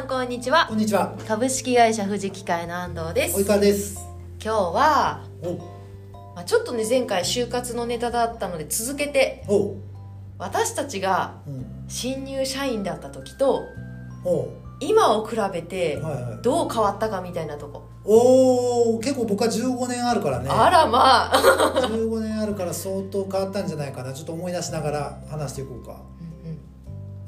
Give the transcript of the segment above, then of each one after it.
さんこんにちはこんにちは。株式会社富士機械の安藤です及川です。今日は、お、まあ、ちょっとね前回就活のネタだったので続けてお、私たちがうん、新入社員だった時とお、今を比べて。どう変わったかみたいなとこ、おお、結構僕は15年あるからね。あらまあ、15年あるから相当変わったんじゃないかな。ちょっと思い出しながら話していこうか。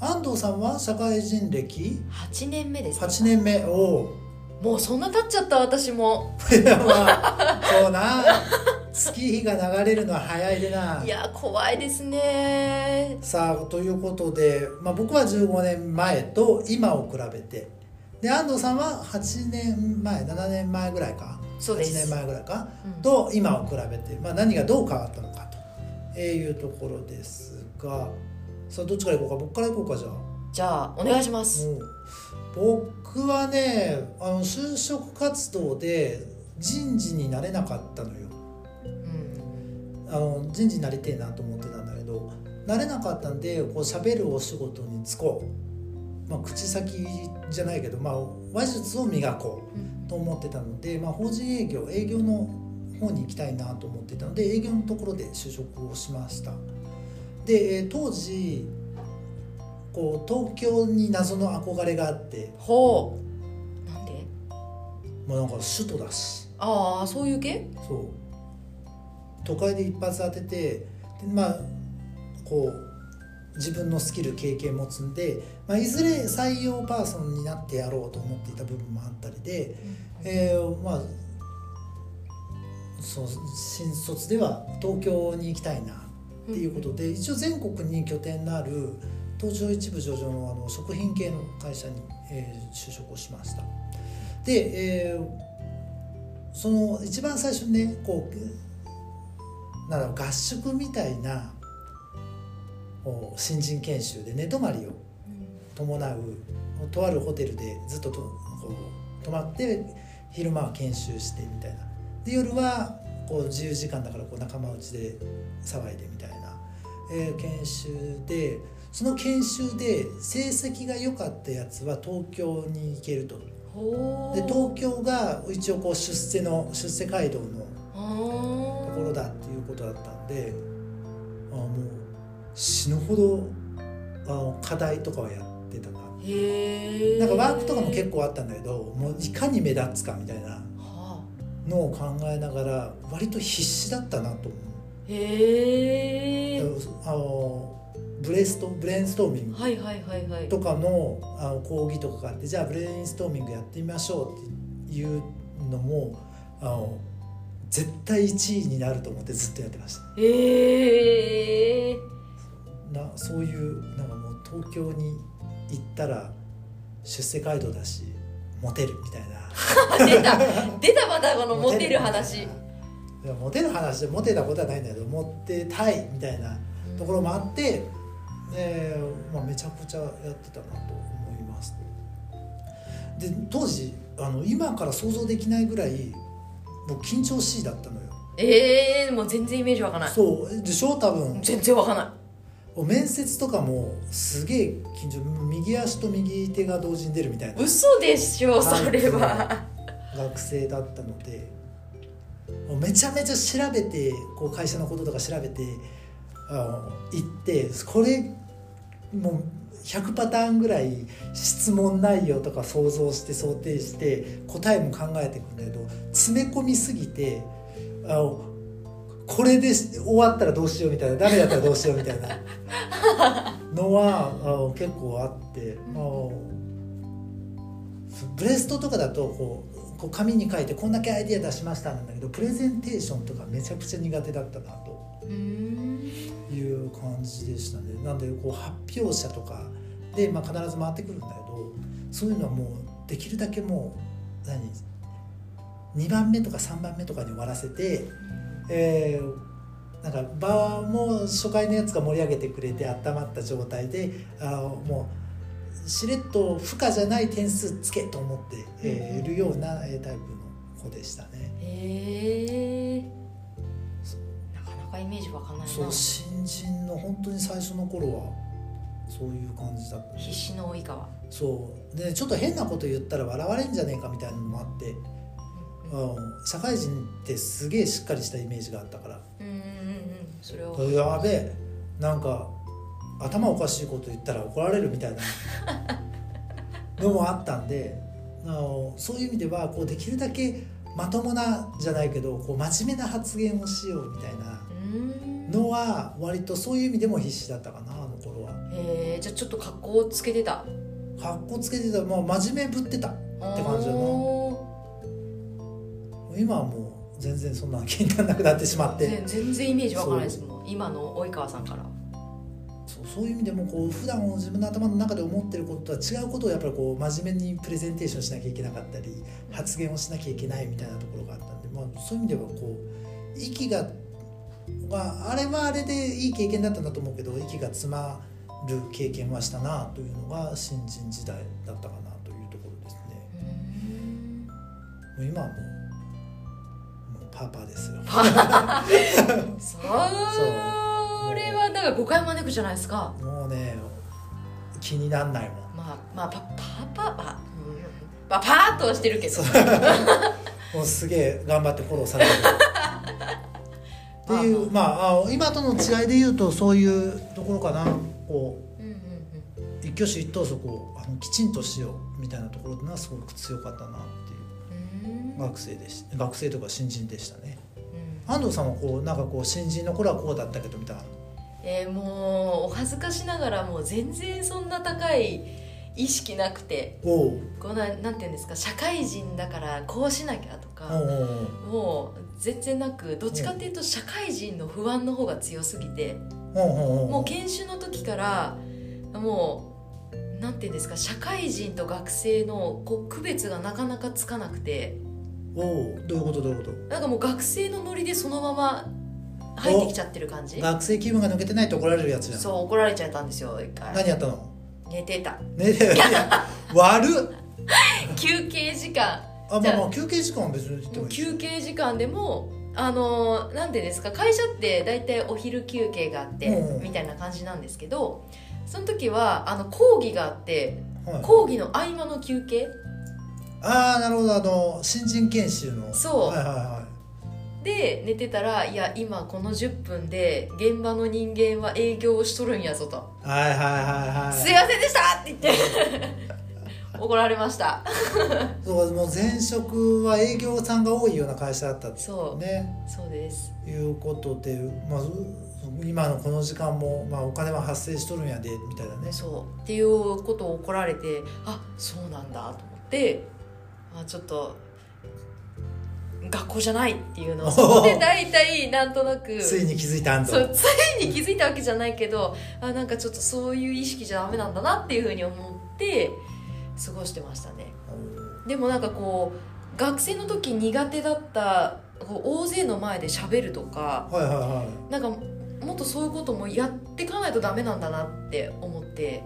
安藤さんは社会人歴？8年目です、8年目。おお。もうそんな経っちゃった私も。い やまあそうな。月日が流れるのは早いでな。いや怖いですね。さあということで、まあ、僕は15年前と今を比べて。で安藤さんは8年前7年前ぐらいか。8そうです。年前ぐらいか、うん。と今を比べて、まあ、何がどう変わったのかというところですがさあどっちからいこうか。僕からいこうかじゃあ、じゃあお願いします。うん。僕はねあの就職活動で人事になれなかったのよ。うん。あの人事になりてえなと思ってたんだけどなれなかったんでこう喋るお仕事に就こう、まあ、口先じゃないけど、まあ、話術を磨こうと思ってたので、まあ、法人営業営業の方に行きたいなと思っていたので営業のところで就職をしましたで、えー当時こう東京に謎の憧れがあって。ほう。なんで？もうなんか首都だし。ああそういう系？そう。都会で一発当ててでまあこう自分のスキル経験も積んで、まあ、いずれ採用パーソンになってやろうと思っていた部分もあったりで、えーまあそう新卒では東京に行きたいなっていうことで、一応全国に拠点のある東証一部上場のあの食品系の会社に、えー就職をしました。で、えーその一番最初にねこうなんだろう合宿みたいな新人研修で寝泊まりを伴うとあるホテルでずっととこう泊まって昼間は研修してみたいな。で夜はこう自由時間だからこう仲間内で騒いでみたいな、えー研修でその研修で成績が良かったやつは東京に行けると。で東京が一応こう出世の出世街道のあところだっていうことだったんであもう死ぬほどあの課題とかはやってたな。なんかワークとかも結構あったんだけどもういかに目立つかみたいなはのを考えながら割と必死だったなと思あへえうあのブレストブレインストーミング。とかのあの講義とかがあってじゃあブレインストーミングやってみましょうっていうのもあの絶対1位になると思ってずっとやってました。へえなそういうなんかもう東京に行ったら出世街道だしモテるみたいな。出た出たまたこのモテる話モテる話でモテたことはないんだけどモテたいみたいなところもあって、えーまあ、めちゃくちゃやってたなと思います。で当時あの今から想像できないぐらいもう緊張しいだったのよ。ええもう全然イメージわかんない。そう。でしょ？多分。全然わかんない。面接とかもすげえ緊張。右足と右手が同時に出るみたいな。嘘でしょ？それは。学生だったのでもうめちゃめちゃ調べてこう会社のこととか調べてあの行ってこれもう100パターンぐらい質問内容とか想像して想定して答えも考えていくんだけど詰め込みすぎてあのこれで終わったらどうしようみたいなダメだったらどうしようみたいな のはあの結構あって。あのブレストとかだとこうこう紙に書いてこんだけアイディア出しましたなんだけどプレゼンテーションとかめちゃくちゃ苦手だったなと。いう感じでしたね。なんでこう発表者とかで、まあ、必ず回ってくるんだけどそういうのはもうできるだけもう何？2番目とか3番目とかに終わらせて、えーなんか場も初回のやつが盛り上げてくれて温まった状態であーもうしれっと負荷じゃない点数つけと思って、えるようなえータイプの子でしたね。へえなかなかイメージわかんないな。そう新人の本当に最初の頃はそういう感じだった。必死の及川そう。でちょっと変なこと言ったら笑われんじゃねえかみたいなのもあって、うん、社会人ってすげえしっかりしたイメージがあったから。うんうんうんうん。それを「やべえ。なんか頭おかしいこと言ったら怒られる」みたいなのもあったんであのそういう意味ではこうできるだけまともなじゃないけどこう真面目な発言をしようみたいなうん。のは割とそういう意味でも必死だったかなあの頃は。へえじゃあちょっと格好をつけてた。かっこつけてた、まあ、真面目ぶってたって感じだな。今はもう全然そんな気にならなくなってしまって。全然イメージわからないですもん。今の及川さんからそうそういう意味でもこう普段自分の頭の中で思ってることとは違うことをやっぱりこう真面目にプレゼンテーションしなきゃいけなかったり発言をしなきゃいけないみたいなところがあったんで、まあ、そういう意味ではこう息が、まあ、あれはあれでいい経験だったんだと思うけど息が詰まる経験はしたなというのが新人時代だったかなというところですね。うんもう今はもうもうパーパーですよ。それはだから誤解招くじゃないですか。もうね気になんないもん。まあまあパパパパうん。まあパーッとはしてるけど。もうすげえ頑張ってフォローされてる。っていうまあ。あ今との違いで言うとそういうところかな。こうんうんうん。う一挙手一投足をあのきちんとしようみたいなところってのはすごく強かったなっていう。うん。学生でし学生とか新人でしたね。うん安藤さんはこうなんかこう新人の頃はこうだったけどみたいな。えーもうお恥ずかしながらもう全然そんな高い意識なくて。こうななんていうんですか社会人だからこうしなきゃとおかもう全然なくどっちかっていうと社会人の不安の方が強すぎて。もう研修の時からもうなんていうんですか社会人と学生のこう区別がなかなかつかなくておうどういうことどういうこなんかもう学生のノリでそのまま入ってきちゃってる感じ？と学生気分が抜けてないと怒られるやつじゃん。そう怒られちゃったんですよ一回。何やったの？寝てた。ねいや悪っ。休憩時間。あまあまあ休憩時間は別に休憩時間でもあのーなんていうんですか？会社って大体お昼休憩があって、うん。みたいな感じなんですけどその時はあの講義があってはい。講義の合間の休憩ああなるほどあの新人研修の。そう。はいはいはで寝てたら「いや今この10分で現場の人間は営業をしとるんやぞ」と。いはいはいはいはい。すいませんでした!」って言って。怒られました。そうもう前職は営業さんが多いような会社だったってそう、ねそうです。いうことで、まあ、今のこの時間も、まあ、お金は発生しとるんやでみたいなね。そう。っていうことを怒られてあそうなんだと思ってあちょっと学校じゃないっていうのを。そこで大体なんとなくついに気づいたんと。そうついに気づいたわけじゃないけどあなんかちょっとそういう意識じゃダメなんだなっていうふうに思って過ごしてましたね。でもなんかこう学生の時苦手だったこう大勢の前で喋るとかはいはいはい。なんかもっとそういうこともやっていかないとダメなんだなって思って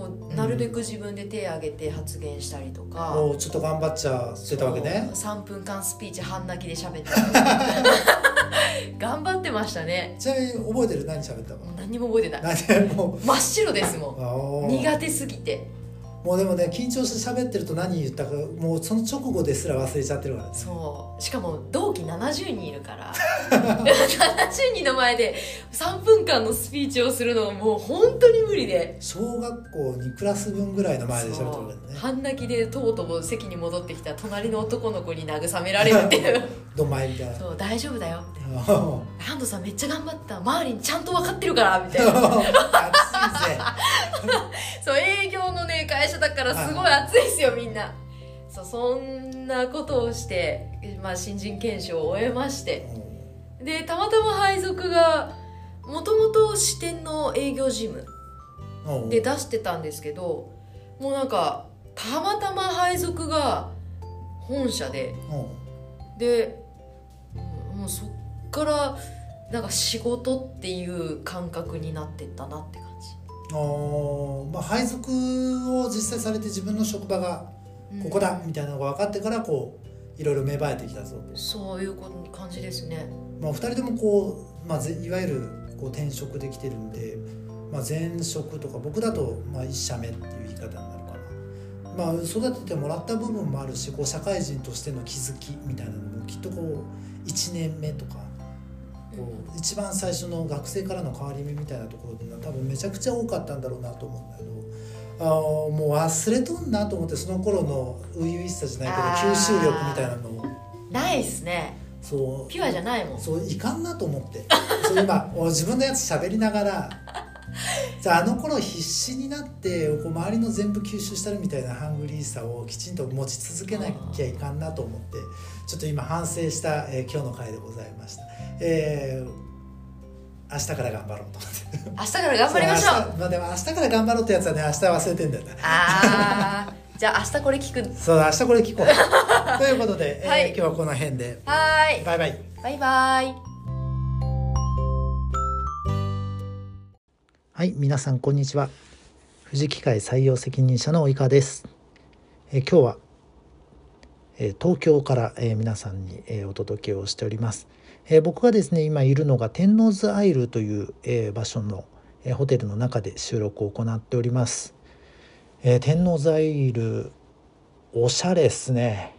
こうなるべく自分で手を挙げて発言したりとか、もうちょっと頑張っちゃってたわけね。そう3分間スピーチ半泣きで喋って 頑張ってましたね。ちなみに覚えてる？何喋ったの？何にも覚えてない。何も。真っ白ですもん。苦手すぎてもうでもね緊張して喋ってると何言ったかもうその直後ですら忘れちゃってるからね。そう。しかも同期70人いるから。70人の前で3分間のスピーチをするのはもう本当に無理で。小学校2クラス分ぐらいの前で喋ってるからね。半泣きでとぼとぼ席に戻ってきた隣の男の子に慰められるっていう。どんまいみたいな。そう大丈夫だよ。ってあハンドさんめっちゃ頑張った。周りにちゃんと分かってるからみたいな そう営業のね会社だからすごい熱いですよみんな。そうそんなことをして、まあ、新人研修を終えまして。でたまたま配属がもともと支店の営業事務うん。で出してたんですけどもうなんかたまたま配属が本社で。うん。でもうそっからなんか仕事っていう感覚になってったなって感まあ、配属を実際されて自分の職場がじ、ここだみたいなのが分かってからこういろいろ芽生えてきたぞと、そういう感じですね。まあ、2人ともこう、まあ、ぜいわゆるこう転職できてるんで、まあ、前職とか僕だとまあ1社目っていう言い方になるかな。まあ、育ててもらった部分もあるしこう社会人としての気づきみたいなのもきっとこう1年目とか一番最初の学生からの変わり目みたいなところで多分めちゃくちゃ多かったんだろうなと思うんだけど。あもう忘れとんなと思ってその頃の初々しさじゃないけど吸収力みたいなの。をないっすね。そう。ピュアじゃないもん。そういかんなと思って。そう今 自分のやつ喋りながらああの頃必死になってこう周りの全部吸収したるみたいなハングリーさをきちんと持ち続けなきゃいかんなと思ってちょっと今反省した、えー、今日の回でございました。えー明日から頑張ろうと思って。明日から頑張りましょう。まあでも明日から頑張ろうってやつはね明日忘れてんだよね。ああじゃあ明日これ聞くそう明日これ聞こう。ということで、はい、えー、今日はこの辺で。はい。バイバイ。バイバイはい皆さんこんにちは。富士機械採用責任者の及川です、え、今日は、え、東京から、え、皆さんに、え、お届けをしております。え、僕がですね今いるのが天王洲アイルという、え、場所の、え、ホテルの中で収録を行っております、え、天王洲アイルおしゃれですね、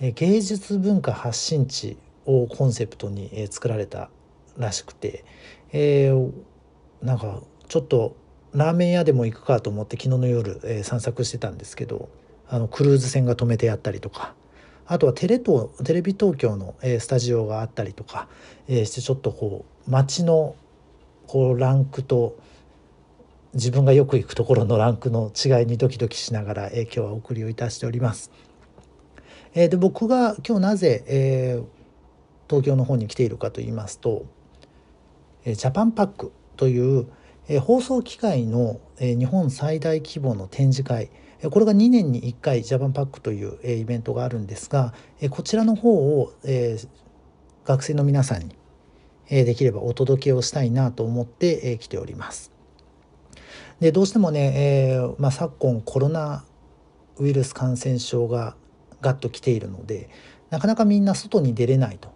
え、芸術文化発信地をコンセプトに、え、作られたらしくて、えー、なんかちょっとラーメン屋でも行くかと思って昨日の夜、えー、散策してたんですけどあのクルーズ船が止めてやったりとかあとはテレ東テレビ東京の、えー、スタジオがあったりとか、えー、してちょっとこう街のこうランクと自分がよく行くところのランクの違いにドキドキしながら、えー、今日はお送りをいたしております。えー、で僕が今日なぜ、えー、東京の方に来ているかと言いますと、えー、ジャパンパックという、え、放送機械の、え、日本最大規模の展示会これが2年に1回ジャパンパックというイベントがあるんですがこちらの方を学生の皆さんにできればお届けをしたいなと思って来ております。でどうしてもね、えーまあ、昨今コロナウイルス感染症がガッと来ているのでなかなかみんな外に出れないと。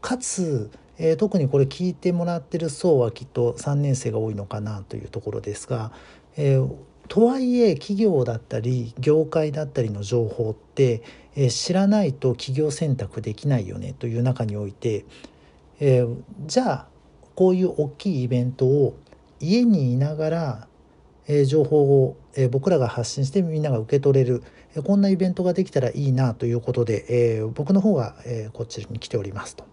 かつ、えー、特にこれ聞いてもらってる層はきっと3年生が多いのかなというところですが、えー、とはいえ企業だったり業界だったりの情報って、えー、知らないと企業選択できないよねという中において、えー、じゃあこういう大きいイベントを家にいながら、え、情報を、え、僕らが発信してみんなが受け取れる、え、こんなイベントができたらいいなということで、え、僕の方が、え、こっちに来ておりますと。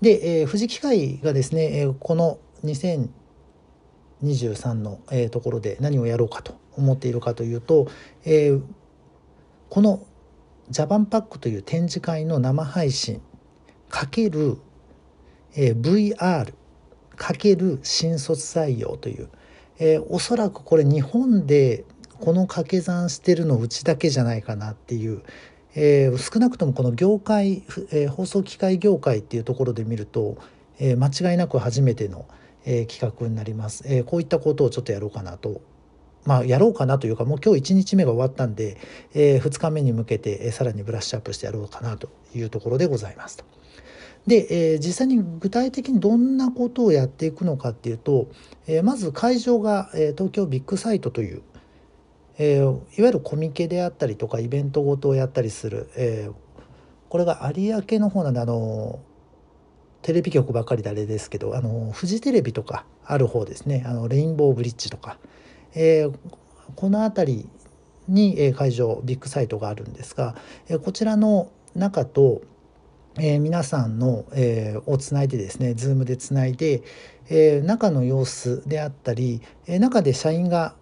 で、えー、富士機械がですね、えー、この2023の、えー、ところで何をやろうかと思っているかというと、えー、このジャパンパックという展示会の生配信かける、えー、VR かける新卒採用という、えー、おそらくこれ日本でこの掛け算してるのうちだけじゃないかなっていう、えー、少なくともこの業界、えー、放送機械業界っていうところで見ると、えー、間違いなく初めての、えー、企画になります、えー、こういったことをちょっとやろうかなとまあやろうかなというかもう今日1日目が終わったんで、えー、2日目に向けて、えー、さらにブラッシュアップしてやろうかなというところでございますと。で、えー、実際に具体的にどんなことをやっていくのかっていうと、えー、まず会場が、えー、東京ビッグサイトという、えー、いわゆるコミケであったりとかイベントごとをやったりする、えー、これが有明の方なんであのテレビ局ばっかりであれですけどあのフジテレビとかある方ですね。あのレインボーブリッジとか、えー、この辺りに、会場ビッグサイトがあるんですが、えこちらの中と、えー、皆さんの、えー、をつないでですね Zoom でつないで、えー、中の様子であったり、え中で社員が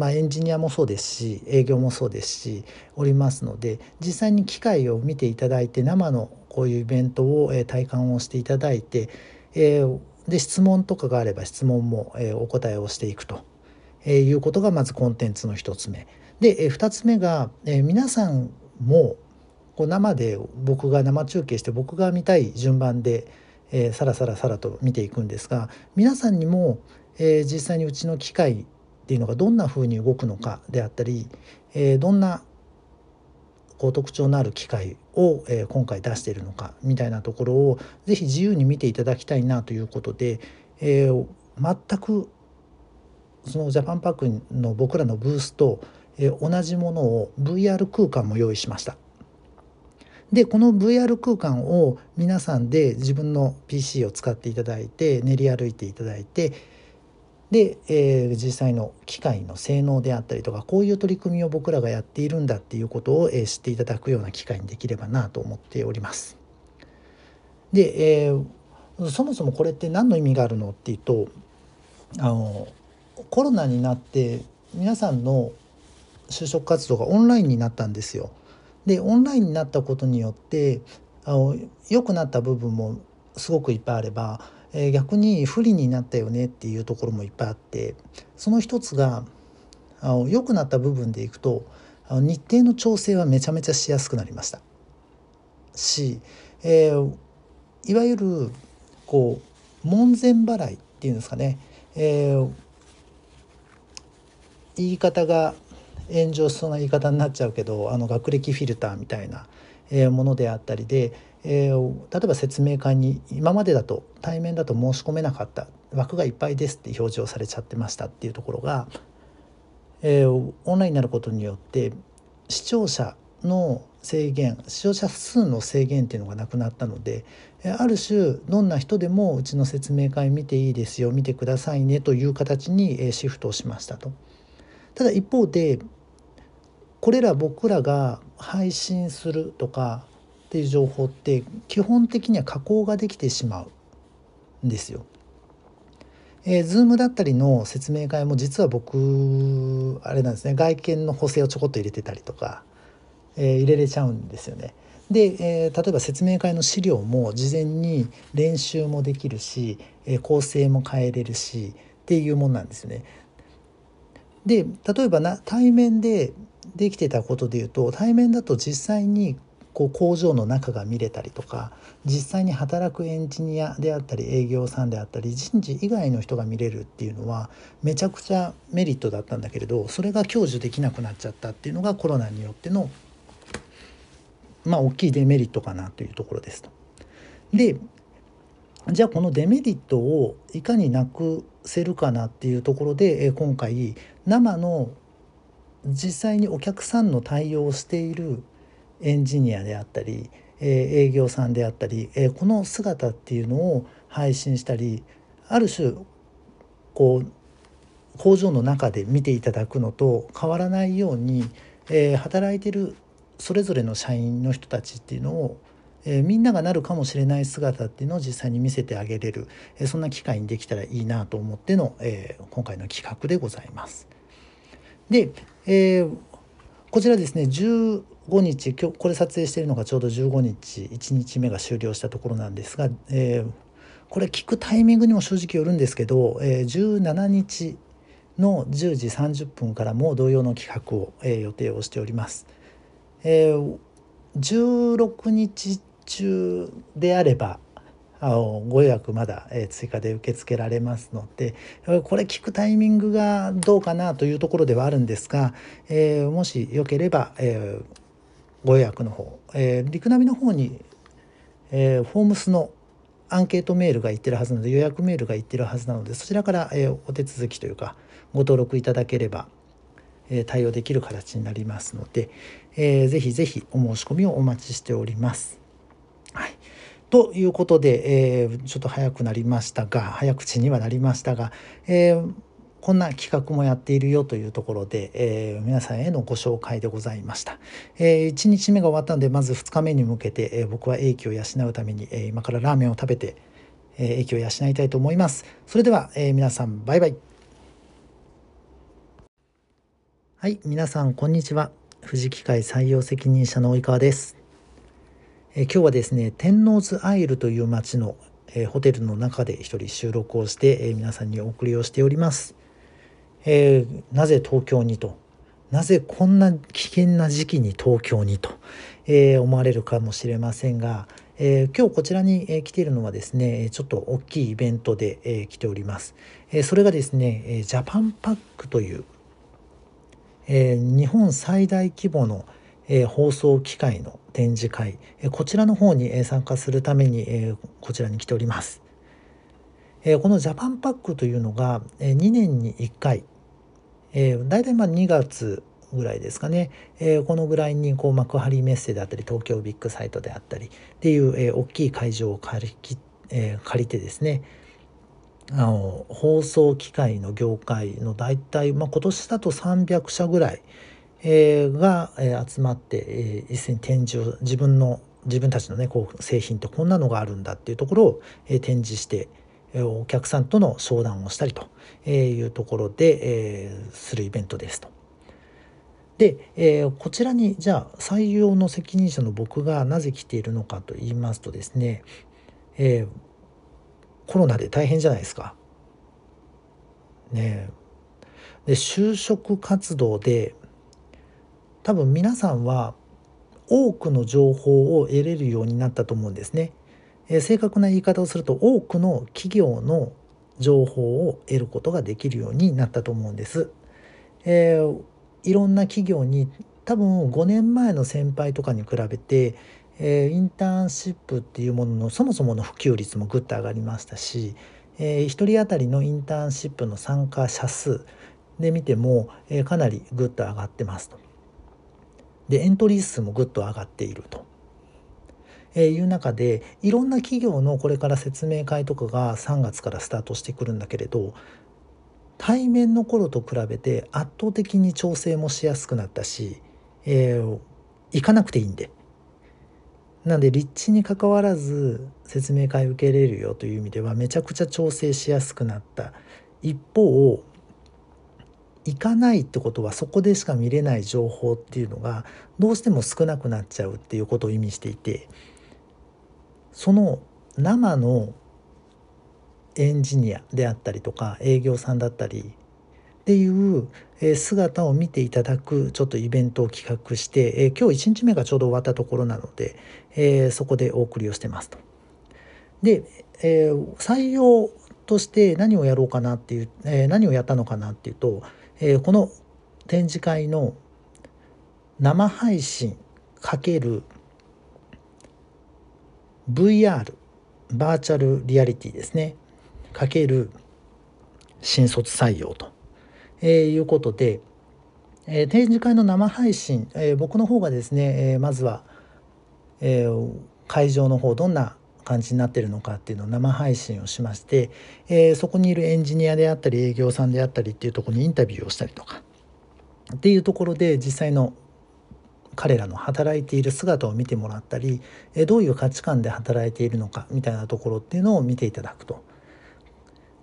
まあ、エンジニアもそうですし営業もそうですしおりますので実際に機械を見ていただいて生のこういうイベントを、え体感をしていただいて、えで質問とかがあれば質問も、えお答えをしていくと、えいうことがまずコンテンツの1つ目。で、え2つ目が、え皆さんもこう生で僕が生中継して僕が見たい順番で、えー、さらさらさらと見ていくんですが皆さんにも、えー、実際にうちの機械っていうのがどんなふうに動くのかであったり、えー、どんなこう特徴のある機械を、え今回出しているのかみたいなところを是非自由に見ていただきたいなということで、えー、全くそのジャパンパークの僕らのブースと、えー、同じものを VR 空間も用意しました。でこの VR 空間を皆さんで自分の PC を使っていただいて練り歩いていただいてで、えー、実際の機械の性能であったりとかこういう取り組みを僕らがやっているんだっていうことを、えー、知っていただくような機会にできればなと思っております。で、えー、そもそもこれって何の意味があるのっていうとあのコロナになって皆さんの就職活動がオンラインになったんですよ。でオンラインになったことによってあの良くなった部分もすごくいっぱいあればえ、逆に不利になったよねっていうところもいっぱいあってその一つがあの良くなった部分でいくと日程の調整はめちゃめちゃしやすくなりました。し、えー、いわゆるこう門前払いっていうんですかね、えー、言い方が炎上しそうな言い方になっちゃうけどあの学歴フィルターみたいな、ものであったりでえー、例えば説明会に今までだと対面だと申し込めなかった枠がいっぱいですって表示をされちゃってましたっていうところが、えー、オンラインになることによって視聴者の制限視聴者数の制限っていうのがなくなったのである種どんな人でもうちの説明会見ていいですよ見てくださいねという形にシフトをしましたと。ただ一方でこれら僕らが配信するとかっていう情報って基本的には加工ができてしまうんですよ。えー、Zoom だったりの説明会も実は僕あれなんですね外見の補正をちょこっと入れてたりとか、えー、入れれちゃうんですよね。で、えー、例えば説明会の資料も事前に練習もできるし、えー、構成も変えれるしっていうもんなんですよね。で例えばな対面でできてたことでいうと対面だと実際にこう工場の中が見れたりとか実際に働くエンジニアであったり営業さんであったり人事以外の人が見れるっていうのはめちゃくちゃメリットだったんだけれどそれが享受できなくなっちゃったっていうのがコロナによってのまあ大きいデメリットかなというところですと。でじゃあこのデメリットをいかになくせるかなっていうところで今回生の実際にお客さんの対応をしているエンジニアであったり、え、営業さんであったり、え、この姿っていうのを配信したりある種こう工場の中で見ていただくのと変わらないように、え、働いてるそれぞれの社員の人たちっていうのを、えー、みんながなるかもしれない姿っていうのを実際に見せてあげれる、えー、そんな機会にできたらいいなと思っての、えー、今回の企画でございます。で、え、こちらですね15日今日これ撮影しているのがちょうど15日1日目が終了したところなんですが、えー、これ聞くタイミングにも正直よるんですけど、えー、17日の10時30分からも同様の企画を、えー、予定をしております。えー、16日中であればあご予約まだ、え追加で受け付けられますのでこれ聞くタイミングがどうかなというところではあるんですが、えー、もしよければ、えー、ご予約の方、えー、リクナビの方に、えー、フォームスのアンケートメールがいってるはずなので予約メールがいってるはずなのでそちらから、えー、お手続きというかご登録いただければ、えー、対応できる形になりますので、えー、ぜひぜひお申し込みをお待ちしております。はい、ということで、えー、ちょっと早くなりましたが早口にはなりましたが、えーこんな企画もやっているよというところで、えー、皆さんへのご紹介でございました、えー、1日目が終わったのでまず2日目に向けて、えー、僕は英気を養うために、えー、今からラーメンを食べて、えー、英気を養いたいと思います。それでは、えー、皆さんバイバイ。はい皆さんこんにちは。富士機械採用責任者の及川です、えー、今日はですね天王洲アイルという町のえー、ホテルの中で一人収録をして、えー、皆さんにお送りをしております。えー、なぜ東京にと。なぜこんな危険な時期に東京にと、えー、思われるかもしれませんが、えー、今日こちらに、え来ているのはですねちょっと大きいイベントで、え来ております、えそれがですね、えジャパンパックという、え日本最大規模の、え放送機械の展示会、えこちらの方に、え参加するために、えこちらに来ております。えー、このジャパンパックというのが、えー、2年に1回、えー、大体まあ2月ぐらいですかね、えー、このぐらいにこう幕張メッセであったり東京ビッグサイトであったりっていう、えー、大きい会場を借り,、えー、借りてですねあの放送機械の業界の大体、まあ、今年だと300社ぐらい、えー、が、えー、集まって、えー、一斉に展示を自分の自分たちのねこう製品ってこんなのがあるんだっていうところを、えー、展示して、お客さんとの商談をしたりというところで、えー、するイベントですと。で、えー、こちらにじゃあ採用の責任者の僕がなぜ来ているのかと言いますとですね、えー、コロナで大変じゃないですか。ねで就職活動で多分皆さんは多くの情報を得れるようになったと思うんですね。え、正確な言い方をすると多くの企業の情報を得ることができるようになったと思うんです。えー、いろんな企業に多分5年前の先輩とかに比べて、えー、インターンシップっていうもののそもそもの普及率もぐっと上がりましたし、えー、1人当たりのインターンシップの参加者数で見ても、えー、かなりぐっと上がってますと。でエントリー数もぐっと上がっていると。えいう中でいろんな企業のこれから説明会とかが3月からスタートしてくるんだけれど対面の頃と比べて圧倒的に調整もしやすくなったし、えー、行かなくていいんで。なんで立地にかかわらず説明会受けれるよという意味ではめちゃくちゃ調整しやすくなった一方行かないってことはそこでしか見れない情報っていうのがどうしても少なくなっちゃうっていうことを意味していてその生のエンジニアであったりとか営業さんだったりっていう姿を見ていただくちょっとイベントを企画して、今日1日目がちょうど終わったところなので、えそこでお送りをしてますと。で、え採用として何をやろうかなっていう、え何をやったのかなっていうと、えこの展示会の生配信かける VR バーチャルリアリティですね。かける新卒採用と、えー、いうことで、えー、展示会の生配信、えー、僕の方がですね、えまずは、え会場の方どんな感じになってるのかっていうのを生配信をしまして、えそこにいるエンジニアであったり営業さんであったりっていうとこにインタビューをしたりとかっていうところで実際の彼らの働いている姿を見てもらったりどういう価値観で働いているのかみたいなところっていうのを見ていただくと。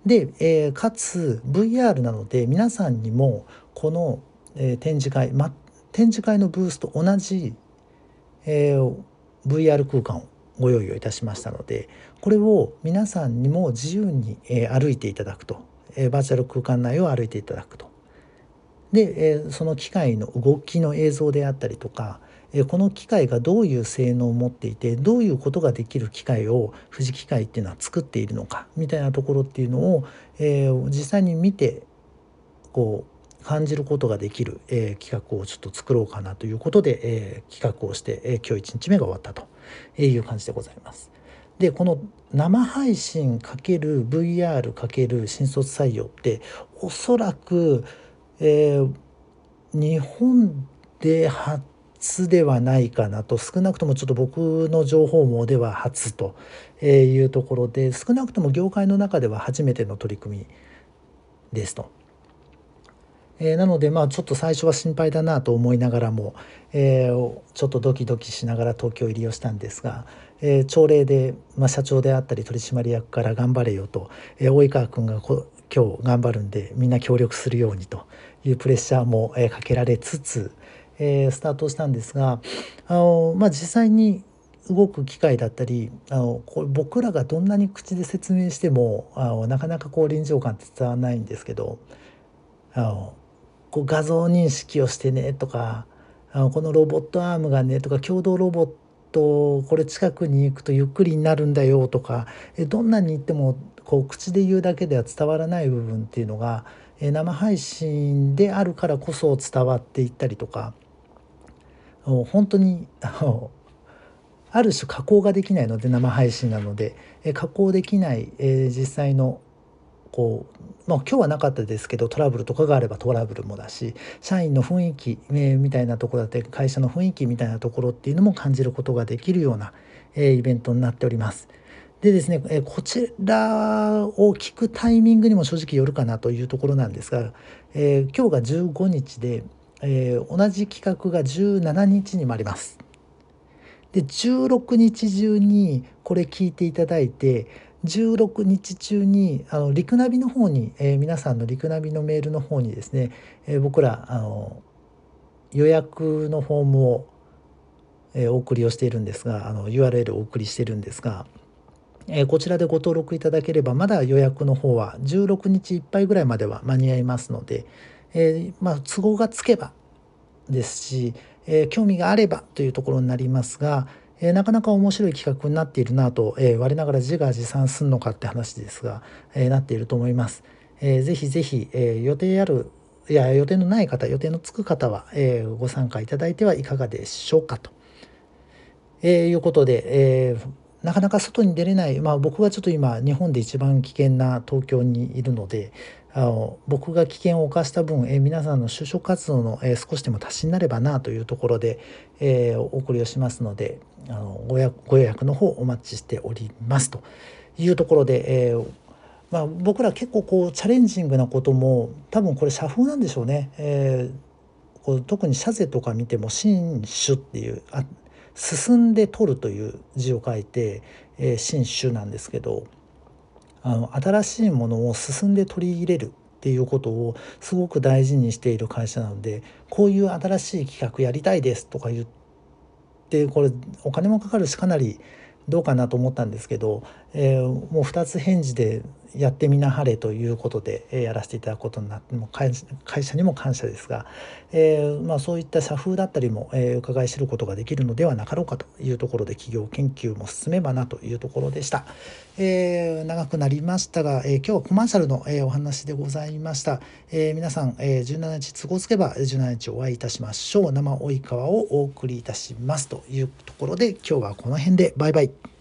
で、えー、かつ VR なので皆さんにもこの、えー、展示会、ま、展示会のブースと同じ、えー、VR 空間をご用意をいたしましたのでこれを皆さんにも自由に、えー、歩いていただくと、えー、バーチャル空間内を歩いていただくとで、えー、その機械の動きの映像であったりとかえこの機械がどういう性能を持っていてどういうことができる機械を富士機械っていうのは作っているのかみたいなところっていうのを、えー、実際に見てこう感じることができる、えー、企画をちょっと作ろうかなということで、えー、企画をして、え今日1日目が終わったという感じでございます。でこの生配信 ×VR× 新卒採用っておそらく、え日本で初初ではないかなと少なくともちょっと僕の情報網では初というところで少なくとも業界の中では初めての取り組みですと。えー、なのでまあちょっと最初は心配だなと思いながらも、えー、ちょっとドキドキしながら東京入りをしたんですが、えー、朝礼で、まあ、社長であったり取締役から頑張れよと、えー、及川君がこ今日頑張るんでみんな協力するようにというプレッシャーも、え、かけられつつ、え、スタートしたんですがあの、まあ、実際に動く機械だったりあのこれ僕らがどんなに口で説明してもあのなかなかこう臨場感って伝わらないんですけどあのこう画像認識をしてねとかあのこのロボットアームがねとか共同ロボットこれ近くに行くとゆっくりになるんだよとかどんなに言ってもこう口で言うだけでは伝わらない部分っていうのが生配信であるからこそ伝わっていったりとか本当にある種加工ができないので生配信なので加工できない実際のこうまあ、今日はなかったですけどトラブルとかがあればトラブルもだし社員の雰囲気、え、みたいなところだったり会社の雰囲気みたいなところっていうのも感じることができるような、え、イベントになっております。でですね、えー、こちらを聞くタイミングにも正直よるかなというところなんですが、えー、今日が15日で、えー、同じ企画が17日にもあります。で16日中にこれ聞いていただいて16日中にあのリクナビの方に、えー、皆さんのリクナビのメールの方にですね、えー、僕らあの予約のフォームを、え、お送りをしているんですがあの URL をお送りしているんですが、えー、こちらでご登録いただければまだ予約の方は16日いっぱいぐらいまでは間に合いますので、えー、まあ、都合がつけばですし、え興味があればというところになりますが、え、なかなか面白い企画になっているなと、え、我ながら自画自賛すんのかって話ですが、え、なっていると思います。えー、ぜひぜひ、え、予定あるいや予定のない方予定のつく方は、えー、ご参加いただいてはいかがでしょうかと、え、いうことで、えー、なかなか外に出れない、まあ、僕がちょっと今日本で一番危険な東京にいるのであの僕が危険を冒した分、え、皆さんの就職活動の、え、少しでも足しになればなというところで、えー、お送りをしますのであのご予ご予約の方お待ちしておりますというところで、えーまあ、僕ら結構こうチャレンジングなことも多分これ社風なんでしょうね。えー、こう特に社税とか見ても「新種」っていうあ進んで取るという字を書いて「えー、新種」なんですけどあの新しいものを進んで取り入れるっていうことをすごく大事にしている会社なのでこういう新しい企画やりたいですとか言ってこれお金もかかるしかなりどうかなと思ったんですけど、えー、もう2つ返事でやってみなはれということで、えー、やらせていただくことになっても会社にも感謝ですが、えー、まあ、そういった社風だったりも、え伺い知ることができるのではなかろうかというところで企業研究も進めばなというところでした、え長くなりましたが、え今日はコマーシャルの、えお話でございました、え皆さん、え17日都合つけば17日お会いいたしましょう。生及川をお送りいたしますというところで今日はこの辺でバイバイ。